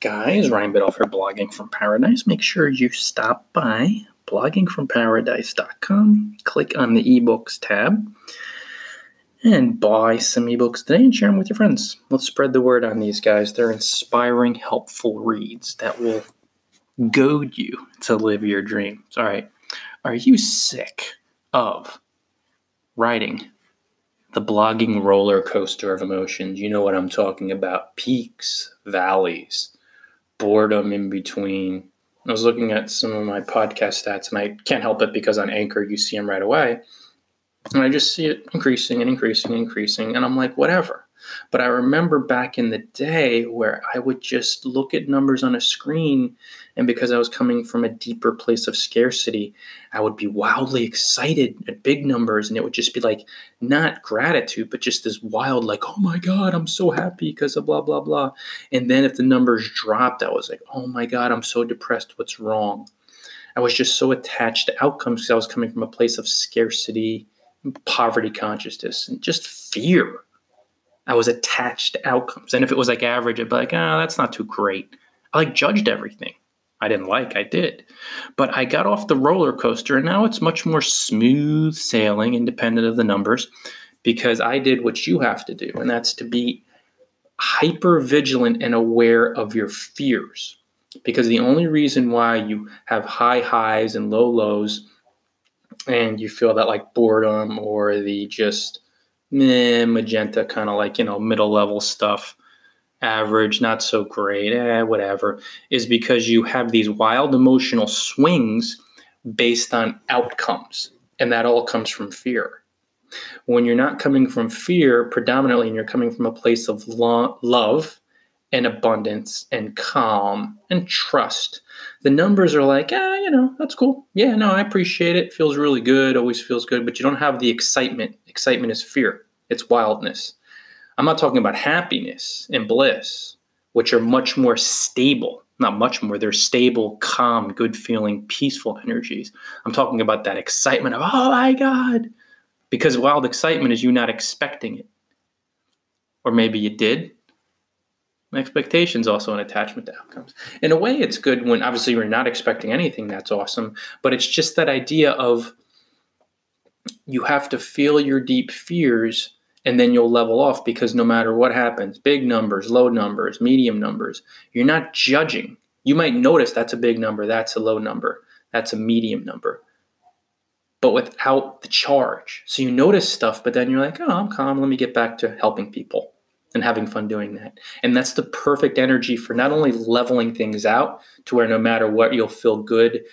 guys? Ryan Biddulph here, Blogging from Paradise. Make sure you stop by bloggingfromparadise.com, click on the ebooks tab, and buy some ebooks today and share them with your friends. Let's spread the word on these guys. They're inspiring, helpful reads that will goad you to live your dreams. All right. Are you sick of writing the blogging roller coaster of emotions. You know what I'm talking about peaks, valleys, boredom in between. I was looking at some of my podcast stats, and I can't help it because on Anchor, you see them right away. And I just see it increasing and increasing and increasing. And I'm like, whatever. But I remember back in the day where I would just look at numbers on a screen, and because I was coming from a deeper place of scarcity, I would be wildly excited at big numbers, and it would just be like not gratitude, but just this wild, like, oh my God, I'm so happy because of blah, blah, blah. And then if the numbers dropped, I was like, oh my God, I'm so depressed. What's wrong? I was just so attached to outcomes because I was coming from a place of scarcity, poverty consciousness, and just fear I was attached to outcomes. And if it was like average, I'd be like, ah, oh, that's not too great. I like judged everything. I didn't like, I did. But I got off the roller coaster and now it's much more smooth sailing, independent of the numbers, because I did what you have to do, and that's to be hyper vigilant and aware of your fears. Because the only reason why you have high highs and low lows and you feel that like boredom or the just meh, magenta, kind of like, you know, middle level stuff, average, not so great, eh, whatever, is because you have these wild emotional swings based on outcomes. And that all comes from fear. When you're not coming from fear predominantly, and you're coming from a place of lo- love and abundance and calm and trust, the numbers are like, ah, you know, that's cool. Yeah, no, I appreciate it. Feels really good. Always feels good. But you don't have the excitement. Excitement is fear, it's wildness. I'm not talking about happiness and bliss, which are much more stable. Not much more. They're stable, calm, good feeling, peaceful energies. I'm talking about that excitement of, oh my God. Because wild excitement is you not expecting it. Or maybe you did, Expectations also an attachment to outcomes. In a way, it's good when obviously you're not expecting anything. That's awesome. But it's just that idea of you have to feel your deep fears and then you'll level off because no matter what happens, big numbers, low numbers, medium numbers, you're not judging. You might notice that's a big number, that's a low number, that's a medium number, but without the charge. So you notice stuff, but then you're like, oh, I'm calm. Let me get back to helping people and having fun doing that. And that's the perfect energy for not only leveling things out to where no matter what, you'll feel good.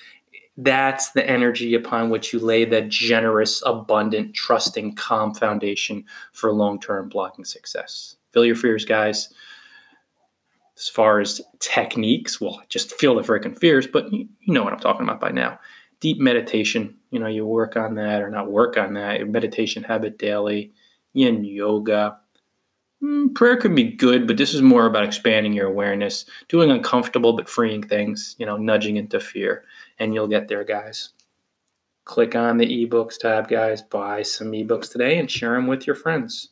That's the energy upon which you lay that generous, abundant, trusting, calm foundation for long term blogging success. Feel your fears, guys. As far as techniques, well, just feel the freaking fears, but you know what I'm talking about by now. Deep meditation, you know, you work on that or not work on that, your meditation habit daily, yin yoga, Hmm, prayer can be good, but this is more about expanding your awareness, doing uncomfortable but freeing things, you know, nudging into fear, and you'll get there, guys. Click on the ebooks tab, guys. Buy some ebooks today and share them with your friends.